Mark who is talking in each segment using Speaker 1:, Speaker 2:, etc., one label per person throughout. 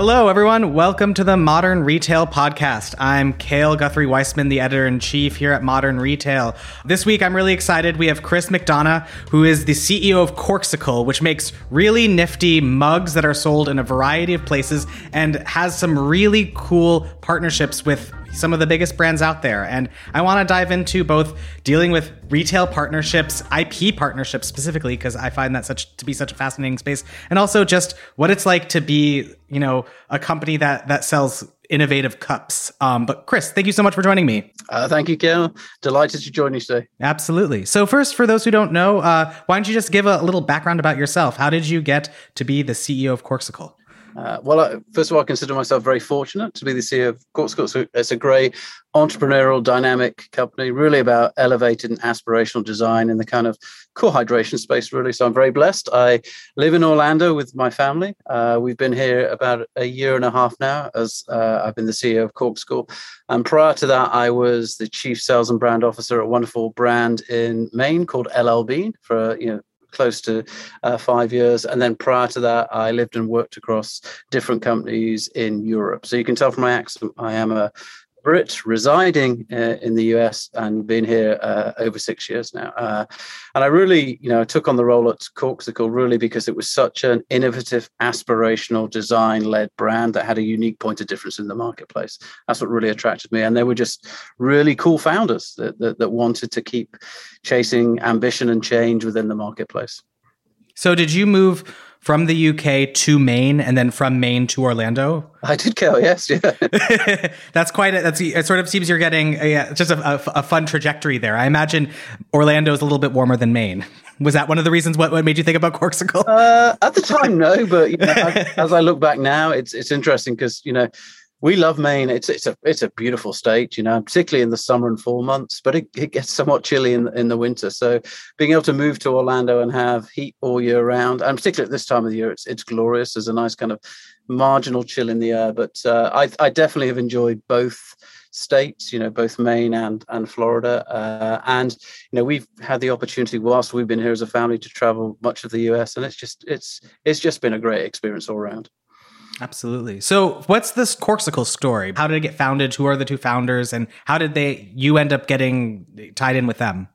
Speaker 1: Hello, everyone. Welcome to the Modern Retail Podcast. I'm Cale Guthrie Weissman, the editor in chief here at Modern Retail. This week, I'm really excited. We have Chris McDonough, who is the CEO of Corkcicle, which makes really nifty mugs that are sold in a variety of places and has some really cool partnerships with some of the biggest brands out there. And I want to dive into both dealing with retail partnerships, IP partnerships specifically, because I find that such to be such a fascinating space, and also just what it's like to be, you know, a company that that sells innovative cups. Um, but Chris, thank you so much for joining me.
Speaker 2: Uh, thank you, Cale. Delighted to join you today.
Speaker 1: Absolutely. So first, for those who don't know, uh, why don't you just give a little background about yourself? How did you get to be the CEO of Corkcicle?
Speaker 2: Uh, well, I, first of all, I consider myself very fortunate to be the CEO of Corkcicle. It's a great entrepreneurial, dynamic company, really about elevated and aspirational design in the kind of core hydration space, really. So I'm very blessed. I live in Orlando with my family. Uh, we've been here about a year and a half now, as uh, I've been the CEO of Corkcicle. And prior to that, I was the chief sales and brand officer at a wonderful brand in Maine called LL Bean for you know close to uh, five years. And then prior to that, I lived and worked across different companies in Europe. So you can tell from my accent, I am a Brit residing uh, in the US and been here uh, over six years now. Uh, and I really, you know, took on the role at Corkcicle really because it was such an innovative, aspirational, design-led brand that had a unique point of difference in the marketplace. That's what really attracted me. And they were just really cool founders that, that, that wanted to keep chasing ambition and change within the marketplace.
Speaker 1: So did you move from the UK to Maine and then from Maine to Orlando?
Speaker 2: I did go, yes, yeah.
Speaker 1: that's quite a, that's it sort of seems you're getting a, just a, a, a, fun trajectory there. I imagine Orlando is a little bit warmer than Maine. Was that one of the reasons what, what made you think about Corkcicle?
Speaker 2: Uh, at the time, no, but you know, as I look back now, it's it's interesting because you know we love Maine. It's it's a it's a beautiful state, you know, particularly in the summer and fall months. But it, it gets somewhat chilly in in the winter. So being able to move to Orlando and have heat all year round, and particularly at this time of the year, it's it's glorious. There's a nice kind of marginal chill in the air. But uh, I I definitely have enjoyed both states, you know, both Maine and and Florida. Uh, and you know, we've had the opportunity whilst we've been here as a family to travel much of the US, and it's just it's it's just been a great experience all around.
Speaker 1: Absolutely. So, what's this Corkcicle story? How did it get founded? Who are the two founders, and how did they you end up getting tied in with them?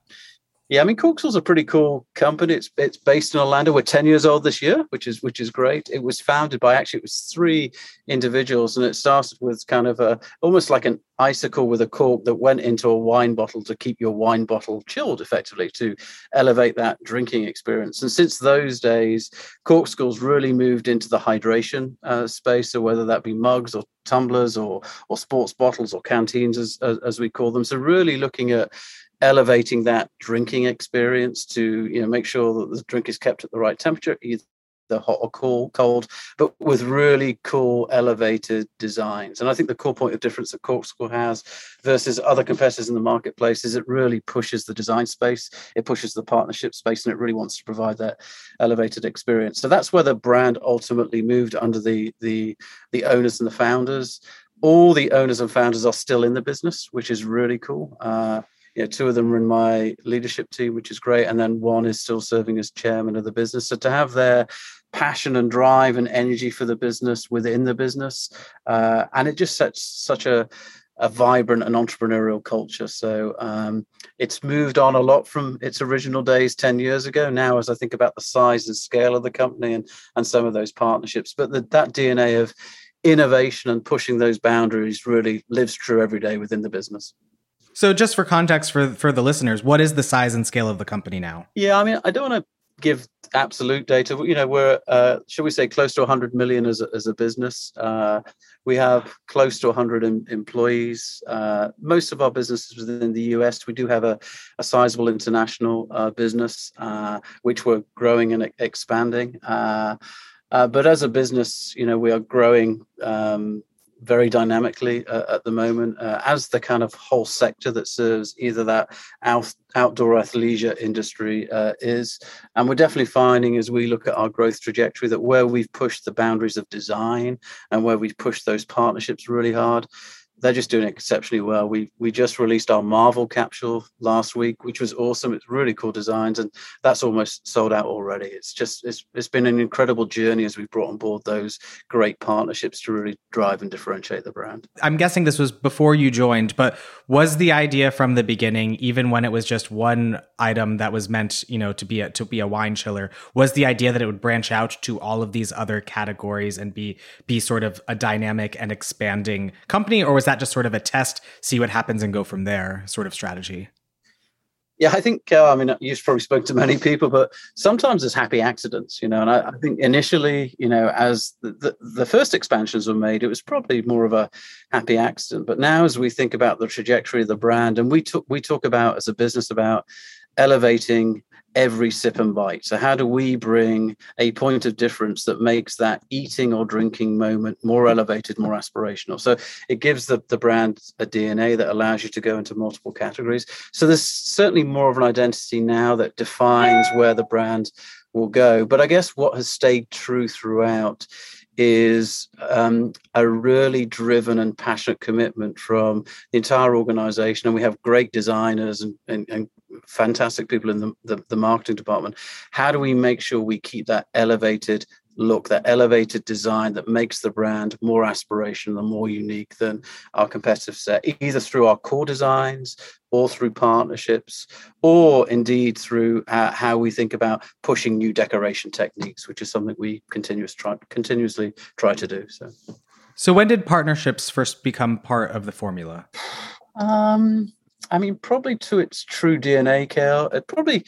Speaker 2: Yeah, I mean, Corkcicle's a pretty cool company. It's it's based in Orlando. We're ten years old this year, which is which is great. It was founded by actually it was three individuals, and it started with kind of a almost like an icicle with a cork that went into a wine bottle to keep your wine bottle chilled, effectively to elevate that drinking experience. And since those days, Corkcicle's really moved into the hydration uh, space. So whether that be mugs or tumblers or or sports bottles or canteens, as, as as we call them, so really looking at elevating that drinking experience to you know make sure that the drink is kept at the right temperature either hot or cool cold but with really cool elevated designs. And i think the core point of difference that corkcicle has versus other competitors in the marketplace is it really pushes the design space it pushes the partnership space and it really wants to provide that elevated experience. So that's where the brand ultimately moved under the the the owners and the founders. All the owners and founders are still in the business which is really cool. Uh, you know, two of them are in my leadership team, which is great, and then one is still serving as chairman of the business. So to have their passion and drive and energy for the business within the business, uh, and it just sets such a a vibrant and entrepreneurial culture. So um, it's moved on a lot from its original days 10 years ago. Now, as I think about the size and scale of the company and, and some of those partnerships, but the, that DNA of innovation and pushing those boundaries really lives true every day within the business.
Speaker 1: So, just for context for for the listeners, what is the size and scale of the company now?
Speaker 2: Yeah, I mean, I don't want to give absolute data. You know, we're uh, should we say close to 100 million as a, as a business. Uh, we have close to 100 em- employees. Uh, most of our business is within the US. We do have a, a sizable international uh, business, uh, which we're growing and expanding. Uh, but as a business, you know, we are growing um, very dynamically uh, at the moment uh, as the kind of whole sector that serves either that out, outdoor athleisure industry uh, is. And we're definitely finding as we look at our growth trajectory that where we've pushed the boundaries of design and where we've pushed those partnerships really hard they're just doing exceptionally well. We we just released our Marvel capsule last week, which was awesome. It's really cool designs, and that's almost sold out already. It's just it's it's been an incredible journey as we've brought on board those great partnerships to really drive and differentiate the brand.
Speaker 1: I'm guessing this was before you joined, but was the idea from the beginning, even when it was just one item that was meant, you know, to be a to be a wine chiller, was the idea that it would branch out to all of these other categories and be be sort of a dynamic and expanding company, or was that just sort of a test, see what happens, and go from there sort of strategy?
Speaker 2: Yeah, I think, uh, I mean, you've probably spoken to many people, but sometimes there's happy accidents, you know. And I, I think initially, you know, as the, the, the, first expansions were made, it was probably more of a happy accident. But now, as we think about the trajectory of the brand, and we talk, we talk about as a business about elevating every sip and bite. So, how do we bring a point of difference that makes that eating or drinking moment more elevated, more aspirational? So, it gives the, the brand a DNA that allows you to go into multiple categories. So, there's certainly more of an identity now that defines where the brand will go. But I guess what has stayed true throughout is um, a really driven and passionate commitment from the entire organization. And we have great designers and, and, and fantastic people in the, the, the marketing department. How do we make sure we keep that elevated look, that elevated design that makes the brand more aspirational and more unique than our competitive set, either through our core designs or through partnerships, or indeed through uh, how we think about pushing new decoration techniques, which is something we continuous try, continuously try to do. So,
Speaker 1: so when did partnerships first become part of the formula?
Speaker 2: Um, I mean, probably to its true DNA, Cale. It probably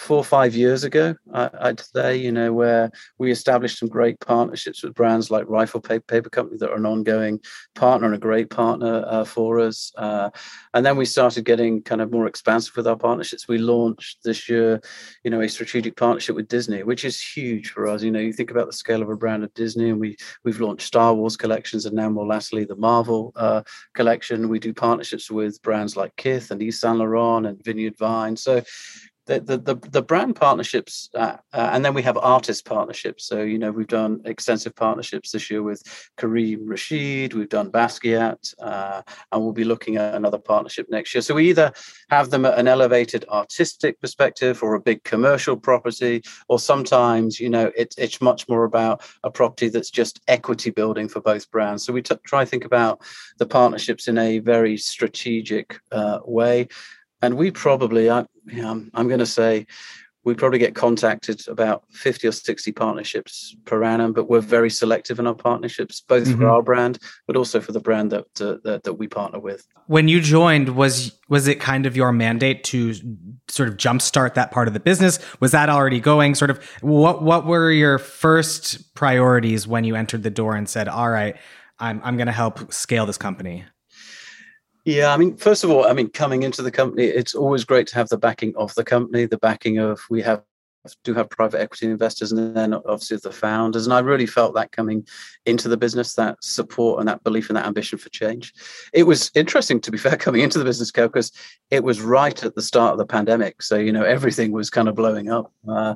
Speaker 2: four or five years ago, I'd say, you know, where we established some great partnerships with brands like Rifle Paper Company that are an ongoing partner and a great partner uh, for us. Uh, and then we started getting kind of more expansive with our partnerships. We launched this year, you know, a strategic partnership with Disney, which is huge for us. You know, you think about the scale of a brand of Disney, and we we've launched Star Wars collections, and now more lastly the Marvel uh, collection. We do partnerships with brands like Kith and Yves Saint Laurent and Vineyard Vine. So the, the, the, brand partnerships, uh, uh, and then we have artist partnerships. So, you know, we've done extensive partnerships this year with Karim Rashid, we've done Basquiat, uh, and we'll be looking at another partnership next year. So, we either have them at an elevated artistic perspective or a big commercial property, or sometimes, you know, it, it's much more about a property that's just equity building for both brands. So, we t- try to think about the partnerships in a very strategic uh, way and we probably I, you know, I'm, I'm going to say we probably get contacted about 50 or 60 partnerships per annum but we're very selective in our partnerships both mm-hmm. for our brand but also for the brand that, uh, that that we partner with.
Speaker 1: When you joined was was it kind of your mandate to sort of jumpstart that part of the business? Was that already going? Sort of what what were your first priorities when you entered the door and said all right i'm i'm going to help scale this company
Speaker 2: yeah, I mean, first of all, I mean, coming into the company, it's always great to have the backing of the company, the backing of we have do have private equity investors and then obviously the founders. And I really felt that coming into the business, that support and that belief and that ambition for change. It was interesting, to be fair, coming into the business, because it was right at the start of the pandemic. So, you know, everything was kind of blowing up. Uh,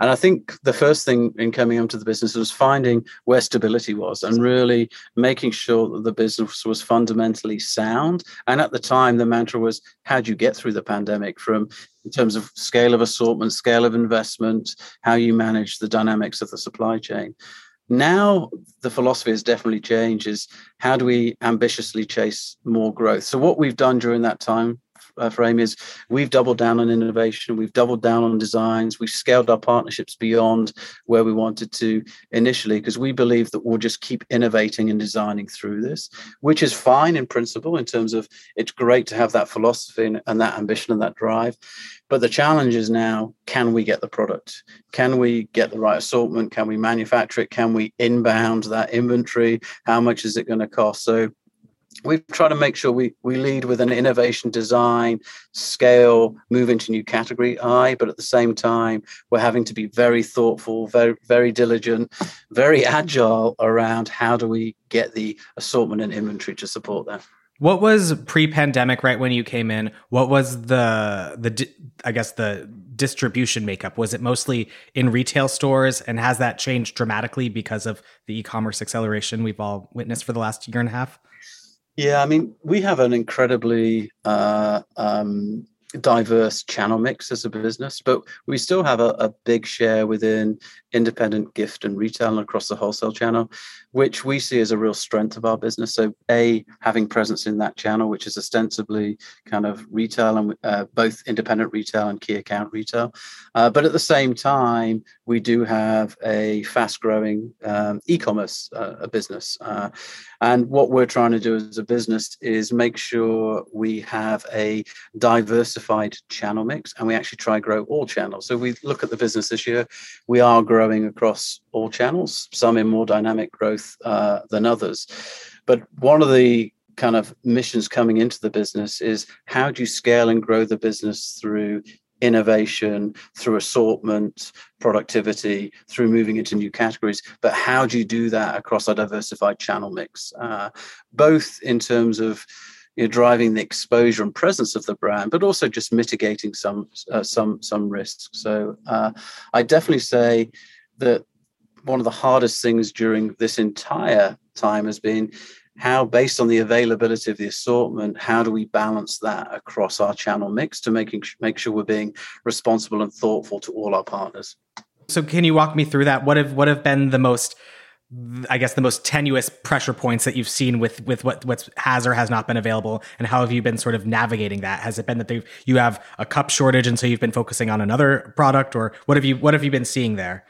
Speaker 2: and I think the first thing in coming into the business was finding where stability was and really making sure that the business was fundamentally sound. And at the time, the mantra was, how do you get through the pandemic from in terms of scale of assortment, scale of investment, how you manage the dynamics of the supply chain. Now the philosophy has definitely changed is how do we ambitiously chase more growth? So what we've done during that time uh, frame is we've doubled down on innovation, we've doubled down on designs, we've scaled our partnerships beyond where we wanted to initially because we believe that we'll just keep innovating and designing through this, which is fine in principle in terms of it's great to have that philosophy and, and that ambition and that drive. But the challenge is now can we get the product? Can we get the right assortment? Can we manufacture it? Can we inbound that inventory? How much is it going to cost? So we try to make sure we, we lead with an innovation design scale move into new category eye but at the same time we're having to be very thoughtful very very diligent very agile around how do we get the assortment and inventory to support that.
Speaker 1: What was pre-pandemic right when you came in what was the the i guess the distribution makeup? Was it mostly in retail stores and has that changed dramatically because of the e-commerce acceleration we've all witnessed for the last year and a half
Speaker 2: Yeah, I mean, we have an incredibly uh, um, diverse channel mix as a business, but we still have a, a, big share within independent gift and retail and across the wholesale channel, which we see as a real strength of our business. So, A, having presence in that channel, which is ostensibly kind of retail and uh, both independent retail and key account retail. Uh, but at the same time, we do have a fast growing um, e commerce uh, business. Uh, and what we're trying to do as a business is make sure we have a diversified channel mix and we actually try grow all channels. So we look at the business this year, we are growing across all channels, some in more dynamic growth uh, than others. But one of the kind of missions coming into the business is how do you scale and grow the business through innovation, through assortment, productivity, through moving into new categories. But how do you do that across a diversified channel mix, uh, both in terms of you driving the exposure and presence of the brand, but also just mitigating some uh, some some risks. So uh, I definitely say that one of the hardest things during this entire time has been how based on the availability of the assortment how do we balance that across our channel mix to making make sure we're being responsible and thoughtful to all our partners?
Speaker 1: So can you walk me through that? What have what have been the most I guess the most tenuous pressure points that you've seen with with what what has or has not been available, and how have you been sort of navigating that? Has it been that you have a cup shortage, and so you've been focusing on another product, or what have you what have you been seeing there?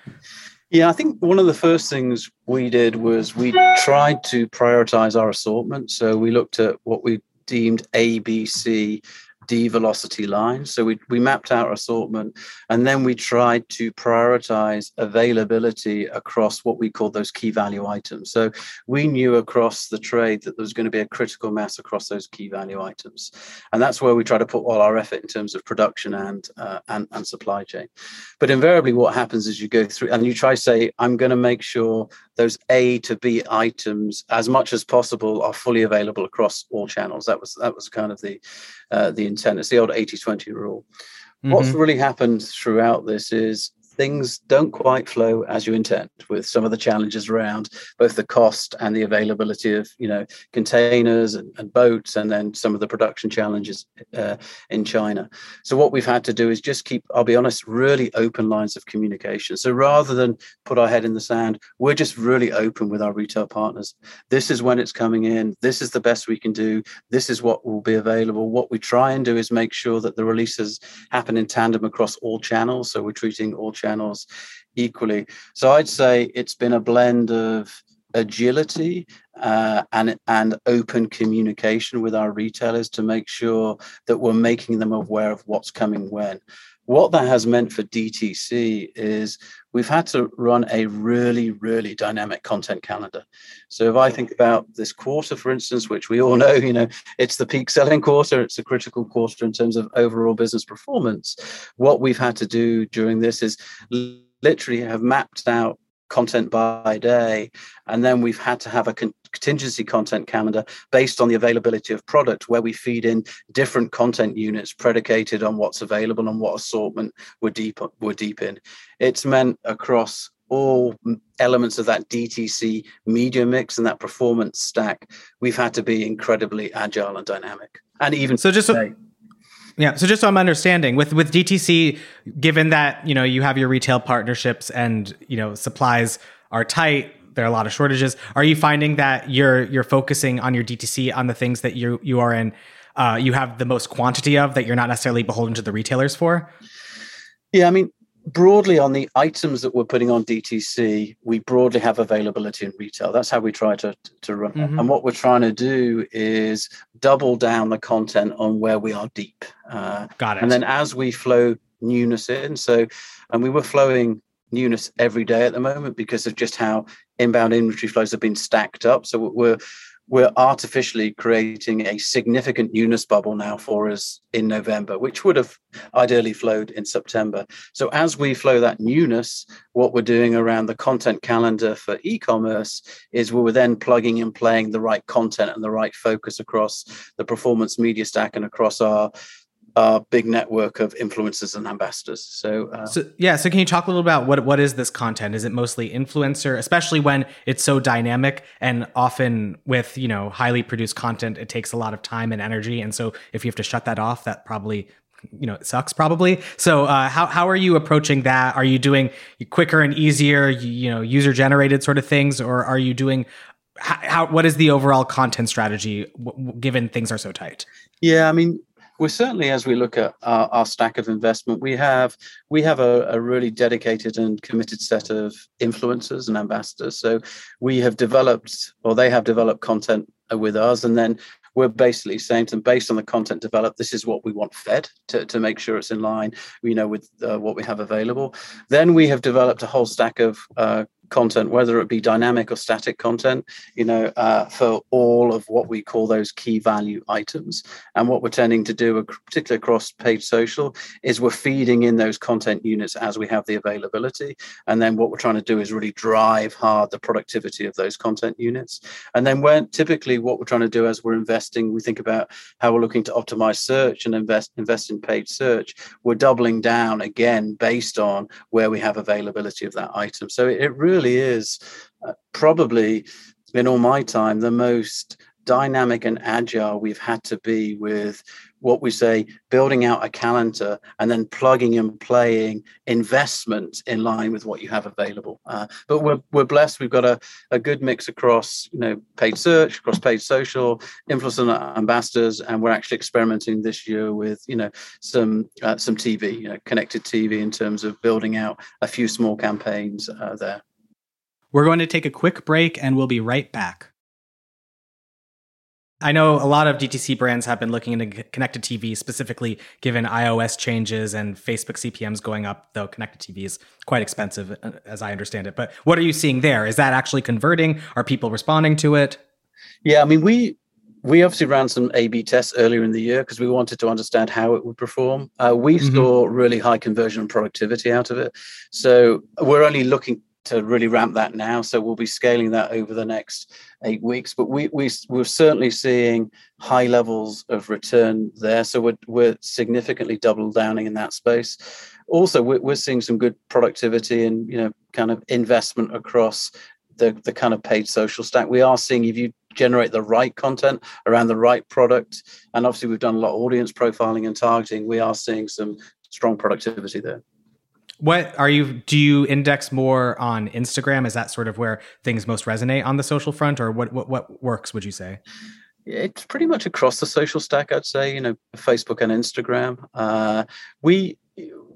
Speaker 2: Yeah, I think one of the first things we did was we tried to prioritize our assortment. So we looked at what we deemed ABC D velocity line. So we, we mapped out our assortment and then we tried to prioritize availability across what we call those key value items. So we knew across the trade that there was going to be a critical mass across those key value items. And that's where we try to put all our effort in terms of production and, uh, and, and supply chain. But invariably, what happens is you go through and you try to say, I'm going to make sure those A to B items, as much as possible, are fully available across all channels. That was that was kind of the uh, the intent. It's the old 80-20 rule. Mm-hmm. What's really happened throughout this is things don't quite flow as you intend with some of the challenges around both the cost and the availability of you know containers and, and boats and then some of the production challenges uh, in china. So what we've had to do is just keep i'll be honest really open lines of communication. So rather than put our head in the sand we're just really open with our retail partners. This is when it's coming in. This is the best we can do. This is what will be available. What we try and do is make sure that the releases happen in tandem across all channels. So we're treating all channels channels equally. So I'd say it's been a blend of agility uh, and and open communication with our retailers to make sure that we're making them aware of what's coming when. What that has meant for DTC is we've had to run a really, really dynamic content calendar. So if I think about this quarter, for instance, which we all know, you know, it's the peak selling quarter, it's a critical quarter in terms of overall business performance. What we've had to do during this is literally have mapped out content by day. And then we've had to have a contingency content calendar based on the availability of product where we feed in different content units predicated on what's available and what assortment we're deep we're deep in. It's meant across all elements of that DTC media mix and that performance stack, we've had to be incredibly agile and dynamic. And even
Speaker 1: so, just so, yeah. So just so I'm understanding with with DTC, given that you know you have your retail partnerships and you know supplies are tight, there are a lot of shortages. Are you finding that you're you're focusing on your DTC on the things that you you are in, uh, you have the most quantity of that you're not necessarily beholden to the retailers for?
Speaker 2: Yeah, I mean, broadly on the items that we're putting on DTC, we broadly have availability in retail. That's how we try to to run. Mm-hmm. And what we're trying to do is double down the content on where we are deep.
Speaker 1: Uh, Got it.
Speaker 2: And then as we flow newness in, so and we were flowing newness every day at the moment because of just how inbound inventory flows have been stacked up. So we're we're artificially creating a significant newness bubble now for us in November, which would have ideally flowed in September. So, as we flow that newness, what we're doing around the content calendar for e commerce is we're then plugging and playing the right content and the right focus across the performance media stack and across our our big network of influencers and ambassadors. So, uh,
Speaker 1: so, yeah. So can you talk a little about what what is this content? Is it mostly influencer, especially when it's so dynamic and often with you know highly produced content, it takes a lot of time and energy, and so if you have to shut that off, that probably you know it sucks probably. So uh, how how are you approaching that? Are you doing quicker and easier, you know, user generated sort of things, or are you doing how, how what is the overall content strategy given things are so tight?
Speaker 2: Yeah, I mean, we're certainly as we look at our, our stack of investment we have we have a, a, really dedicated and committed set of influencers and ambassadors. So we have developed or they have developed content with us and then we're basically saying to them based on the content developed this is what we want fed to, to make sure it's in line you know with uh, what we have available. Then we have developed a whole stack of uh, content, whether it be dynamic or static content, you know, uh, for all of what we call those key value items. And what we're tending to do, particularly across paid social, is we're feeding in those content units as we have the availability. And then what we're trying to do is really drive hard the productivity of those content units. And then when typically what we're trying to do as we're investing, we think about how we're looking to optimize search and invest invest in paid search. We're doubling down again based on where we have availability of that item. So it, it really really is uh, probably in all my time the most dynamic and agile we've had to be with what we say building out a calendar and then plugging and playing investment in line with what you have available. Uh, but we're, we're blessed. We've got a, a good mix across you know paid search across paid social influencer ambassadors and we're actually experimenting this year with you know some uh, some tv you know connected tv in terms of building out a few small campaigns uh, there
Speaker 1: we're going to take a quick break and we'll be right back. I know a lot of DTC brands have been looking into connected TV, specifically given iOS changes and Facebook CPMs going up, though connected TV is quite expensive, uh, as I understand it. But what are you seeing there? Is that actually converting? Are people responding to it?
Speaker 2: Yeah, I mean, we we obviously ran some A/B tests earlier in the year because we wanted to understand how it would perform. Uh, we mm-hmm. saw really high conversion and productivity out of it. So we're only looking to really ramp that now. So we'll be scaling that over the next eight weeks. But we, we we're certainly seeing high levels of return there. So we're we're significantly double downing in that space. Also, we're, we're seeing some good productivity and you know kind of investment across the the kind of paid social stack. We are seeing if you generate the right content around the right product, and obviously we've done a lot of audience profiling and targeting. We are seeing some strong productivity there.
Speaker 1: What are you? Do you index more on Instagram? Is that sort of where things most resonate on the social front, or what? What, what works? Would you say?
Speaker 2: It's pretty much across the social stack. I'd say you know Facebook and Instagram. Uh, we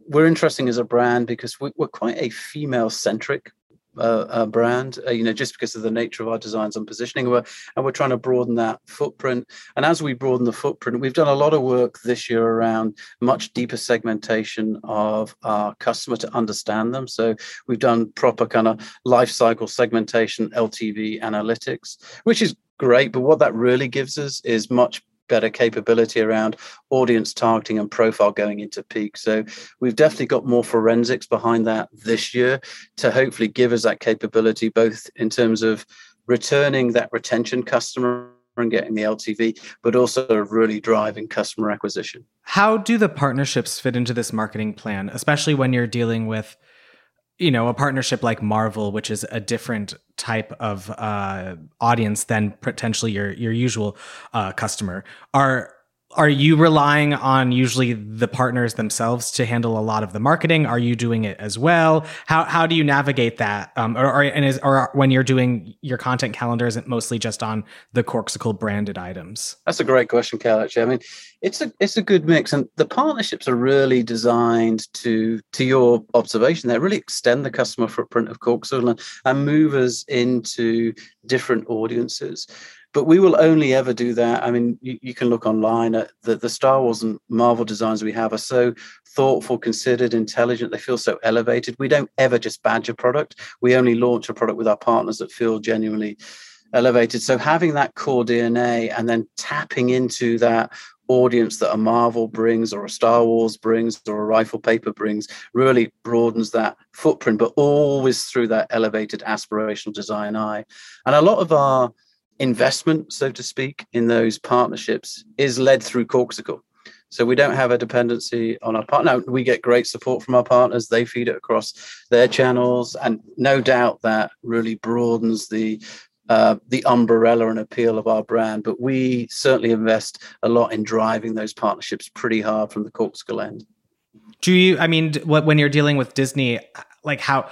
Speaker 2: we're interesting as a brand because we, are quite a female centric uh, brand, you know, just because of the nature of our designs and positioning. We're, and we're trying to broaden that footprint. And as we broaden the footprint, we've done a lot of work this year around much deeper segmentation of our customer to understand them. So we've done proper kind of life cycle segmentation, LTV analytics, which is great. But what that really gives us is much better capability around audience targeting and profile going into peak. So we've definitely got more forensics behind that this year to hopefully give us that capability, both in terms of returning that retention customer and getting the LTV, but also really driving customer acquisition.
Speaker 1: How do the partnerships fit into this marketing plan, especially when you're dealing with you know a partnership like marvel which is a different type of uh, audience than potentially your your usual uh, customer are are you relying on usually the partners themselves to handle a lot of the marketing? Are you doing it as well? How how do you navigate that? Um, or, or and is or when you're doing your content calendar, is it mostly just on the Corkcicle branded items?
Speaker 2: That's a great question, Cal. Actually, I mean, it's a it's a good mix, and the partnerships are really designed to to your observation. They really extend the customer footprint of Corkcicle and, and move us into different audiences but we will only ever do that. I mean, you, you can look online at the, the Star Wars and Marvel designs we have are so thoughtful, considered, intelligent. They feel so elevated. We don't ever just badge a product. We only launch a product with our partners that feel genuinely elevated. So having that core DNA and then tapping into that audience that a Marvel brings or a Star Wars brings or a Rifle Paper brings really broadens that footprint, but always through that elevated aspirational design eye. And a lot of our investment, so to speak, in those partnerships is led through Corkcicle. So we don't have a dependency on our partner. We get great support from our partners. They feed it across their channels, and no doubt that really broadens the uh, the umbrella and appeal of our brand. But we certainly invest a lot in driving those partnerships pretty hard from the Corkcicle end.
Speaker 1: Do you? I mean, when you're dealing with Disney, like how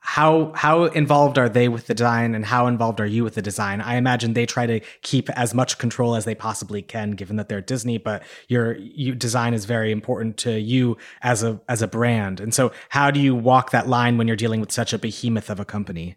Speaker 1: how how involved are they with the design and how involved are you with the design i imagine they try to keep as much control as they possibly can given that they're disney but your you design is very important to you as a as a brand and so how do you walk that line when you're dealing with such a behemoth of a company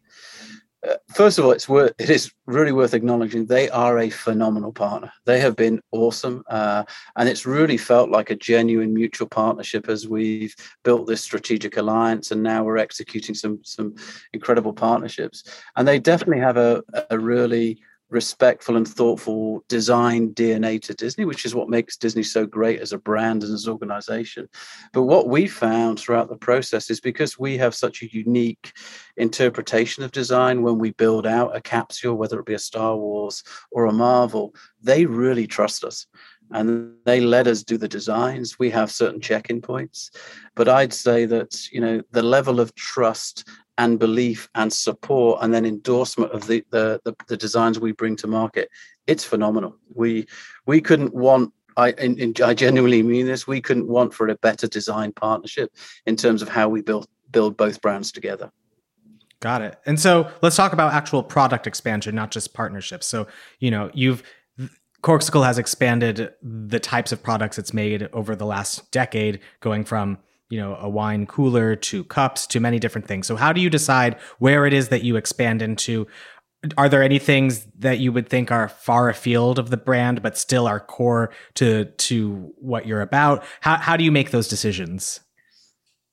Speaker 2: uh, first of all, it's worth it is really worth acknowledging they are a phenomenal partner. They have been awesome, uh, and it's really felt like a genuine mutual partnership as we've built this strategic alliance, and now we're executing some some incredible partnerships. And they definitely have a a really respectful and thoughtful design DNA to Disney, which is what makes Disney so great as a brand and as an organization. But what we found throughout the process is because we have such a unique interpretation of design when we build out a capsule, whether it be a Star Wars or a Marvel, they really trust us and they let us do the designs we have certain check-in points but i'd say that you know the level of trust and belief and support and then endorsement of the, the the, the, designs we bring to market. It's phenomenal. We we couldn't want I, in, in, I genuinely mean this we couldn't want for a better design partnership in terms of how we build build both brands together.
Speaker 1: Got it. And so let's talk about actual product expansion not just partnerships. So you know you've Corkcicle has expanded the types of products it's made over the last decade, going from you know a wine cooler to cups to many different things. So how do you decide where it is that you expand into? Are there any things that you would think are far afield of the brand but still are core to to what you're about? How, how do you make those decisions?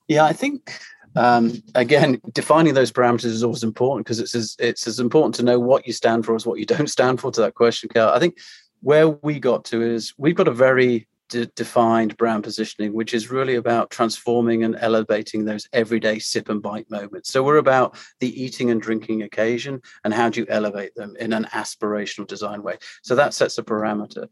Speaker 2: Yeah i think um, again defining those parameters is always important because it's as it's as important to know what you stand for as what you don't stand for to that question Carl. i think where we got to is we've got a very defined brand positioning, which is really about transforming and elevating those everyday sip and bite moments. So we're about the eating and drinking occasion and how do you elevate them in an aspirational design way. So that sets a parameter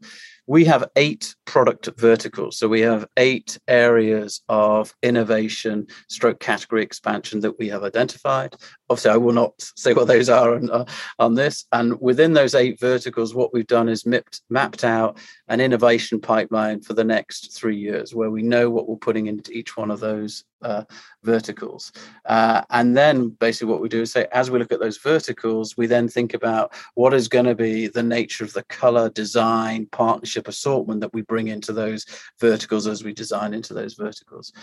Speaker 2: we have eight product verticals. So we have eight areas of innovation, stroke category expansion that we have identified. Obviously, I will not say what those are on, uh, on this. And within those eight verticals, what we've done is mapped, mapped out an innovation pipeline for the next three years, where we know what we're putting into each one of those uh, verticals. Uh, and then basically what we do is say, as we look at those verticals, we then think about what is going to be the nature of the color, design, partnership, assortment that we bring into those verticals as we design into those verticals.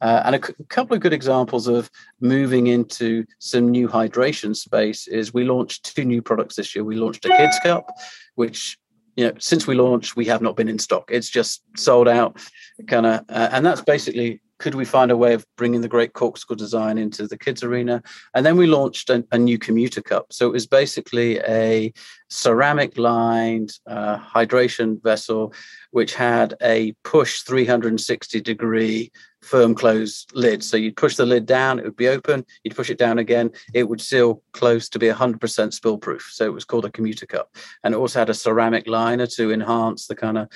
Speaker 2: Uh, and a c- couple of good examples of moving into some new hydration space is we launched two new products this year. We launched a kids cup, which you know since we launched we have not been in stock. It's just sold out, kind of, uh, and that's basically could we find a way of bringing the great Corkcicle design into the kids arena? And then we launched a, a new commuter cup. So it was basically a ceramic lined uh, hydration vessel, which had a push 360 degree firm close lid. So you'd push the lid down, it would be open. You'd push it down again, it would seal close to be 100% spill proof. So it was called a commuter cup. And it also had a ceramic liner to enhance the kind of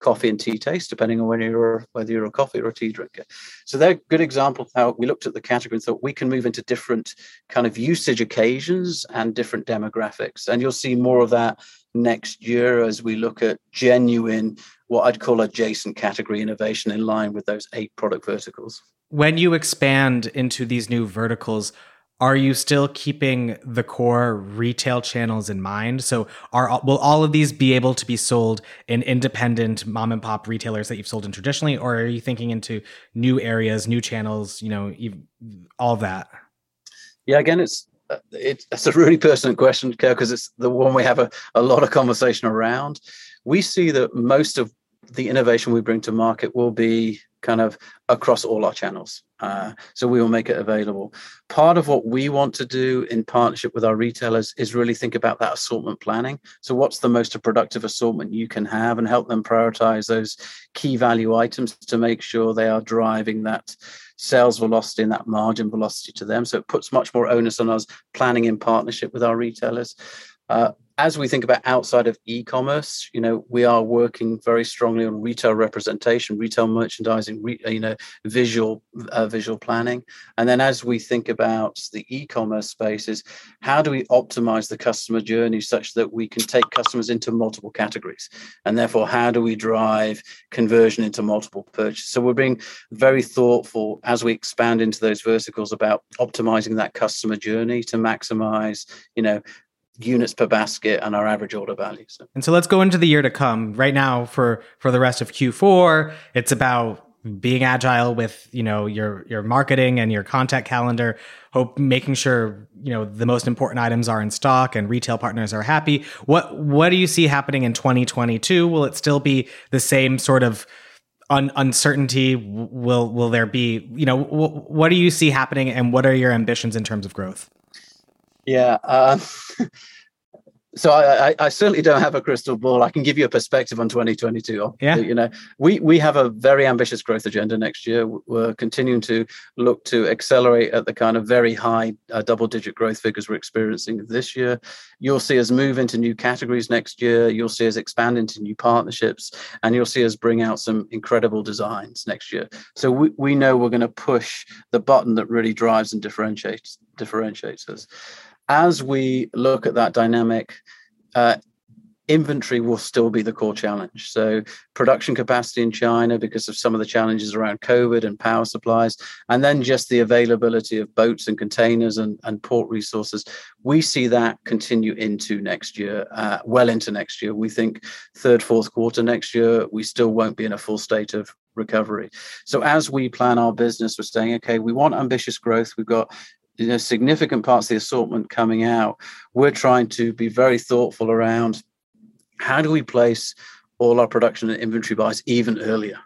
Speaker 2: coffee and tea taste, depending on whether you're whether you're a coffee or a tea drinker. So they're good examples how we looked at the category and thought we can move into different kind of usage occasions and different demographics. And you'll see more of that next year as we look at genuine, what I'd call adjacent category innovation in line with those eight product verticals.
Speaker 1: When you expand into these new verticals, are you still keeping the core retail channels in mind? So are will all of these be able to be sold in independent mom and pop retailers that you've sold in traditionally, or are you thinking into new areas, new channels, you know, all that?
Speaker 2: Yeah, again, it's uh, it's, it's a really pertinent question, because it's the one we have a, a lot of conversation around. We see that most of the innovation we bring to market will be kind of across all our channels. Uh, so we will make it available. Part of what we want to do in partnership with our retailers is really think about that assortment planning. So, what's the most productive assortment you can have and help them prioritize those key value items to make sure they are driving that sales velocity and that margin velocity to them. So, it puts much more onus on us planning in partnership with our retailers. Uh, as we think about outside of e-commerce, you know, we are working very strongly on retail representation, retail merchandising, re, you know, visual uh, visual planning, and then as we think about the e-commerce spaces, how do we optimize the customer journey such that we can take customers into multiple categories, and therefore, how do we drive conversion into multiple purchases? So we're being very thoughtful as we expand into those verticals about optimizing that customer journey to maximize, you know, units per basket and our average order values.
Speaker 1: And so let's go into the year to come. Right now for for the rest of Q4, it's about being agile with, you know, your your marketing and your contact calendar, hope making sure, you know, the most important items are in stock and retail partners are happy. What what do you see happening in 2022? Will it still be the same sort of un- uncertainty will will there be you know what do you see happening and what are your ambitions in terms of growth
Speaker 2: yeah. Uh, so I, I, I, certainly don't have a crystal ball. I can give you a perspective on 2022.
Speaker 1: Yeah.
Speaker 2: You know, we we have a very ambitious growth agenda next year. We're continuing to look to accelerate at the kind of very high uh, double-digit growth figures we're experiencing this year. You'll see us move into new categories next year. You'll see us expand into new partnerships, and you'll see us bring out some incredible designs next year. So we, we know we're going to push the button that really drives and differentiates differentiates us as we look at that dynamic, uh, inventory will still be the core challenge. So, production capacity in China because of some of the challenges around COVID and power supplies, and then just the availability of boats and containers and, and port resources. We see that continue into next year, uh, well into next year. We think third, fourth quarter next year, we still won't be in a full state of recovery. So, as we plan our business, we're saying, okay, we want ambitious growth. We've got you know significant parts of the assortment coming out. We're trying to be very thoughtful around how do we place all our production and inventory buys even earlier.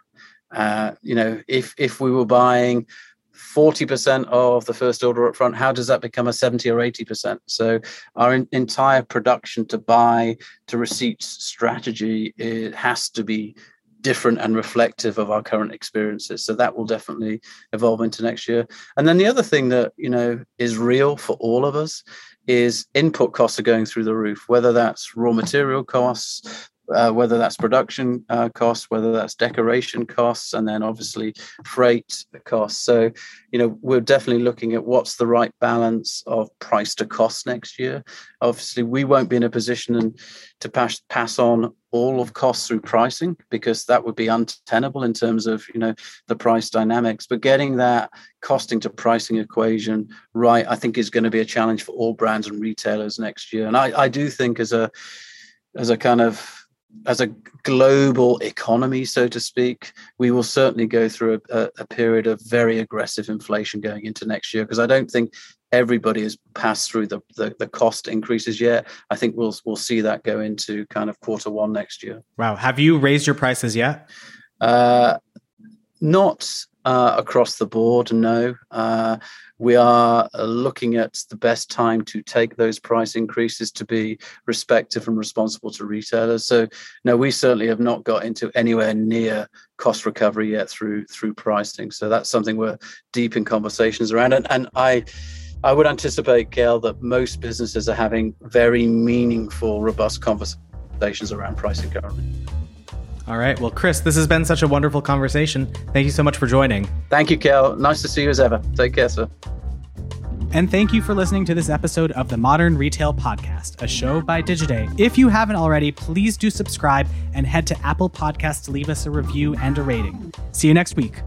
Speaker 2: Uh, you know if if we were buying 40% of the first order up front how does that become a 70 or 80% so our in, entire production to buy to receipts strategy it has to be different and reflective of our current experiences. So that will definitely evolve into next year. And then the other thing that, you know, is real for all of us is input costs are going through the roof, whether that's raw material costs, uh, whether that's production uh, costs, whether that's decoration costs, and then obviously freight costs. So, you know, we're definitely looking at what's the right balance of price to cost next year. Obviously, we won't be in a position to pass pass on all of costs through pricing because that would be untenable in terms of you know the price dynamics. But getting that costing to pricing equation right, I think, is going to be a challenge for all brands and retailers next year. And I, I do think as a as a kind of as a global economy, so to speak, we will certainly go through a, a period of very aggressive inflation going into next year because I don't think everybody has passed through the, the, the cost increases yet. I think we'll we'll see that go into kind of quarter one next year.
Speaker 1: Wow, have you raised your prices yet?
Speaker 2: Uh, not uh, across the board, no. Uh, we are uh, looking at the best time to take those price increases to be respectful and responsible to retailers. So, no, we certainly have not got into anywhere near cost recovery yet through through pricing. So that's something we're deep in conversations around. And, and I, I would anticipate, Gail, that most businesses are having very meaningful, robust conversations around pricing currently.
Speaker 1: All right. Well, Chris, this has been such a wonderful conversation. Thank you so much for joining.
Speaker 2: Thank you, Kel. Nice to see you as ever. Take care, sir.
Speaker 1: And thank you for listening to this episode of the Modern Retail Podcast, a show by Digiday. If you haven't already, please do subscribe and head to Apple Podcasts to leave us a review and a rating. See you next week.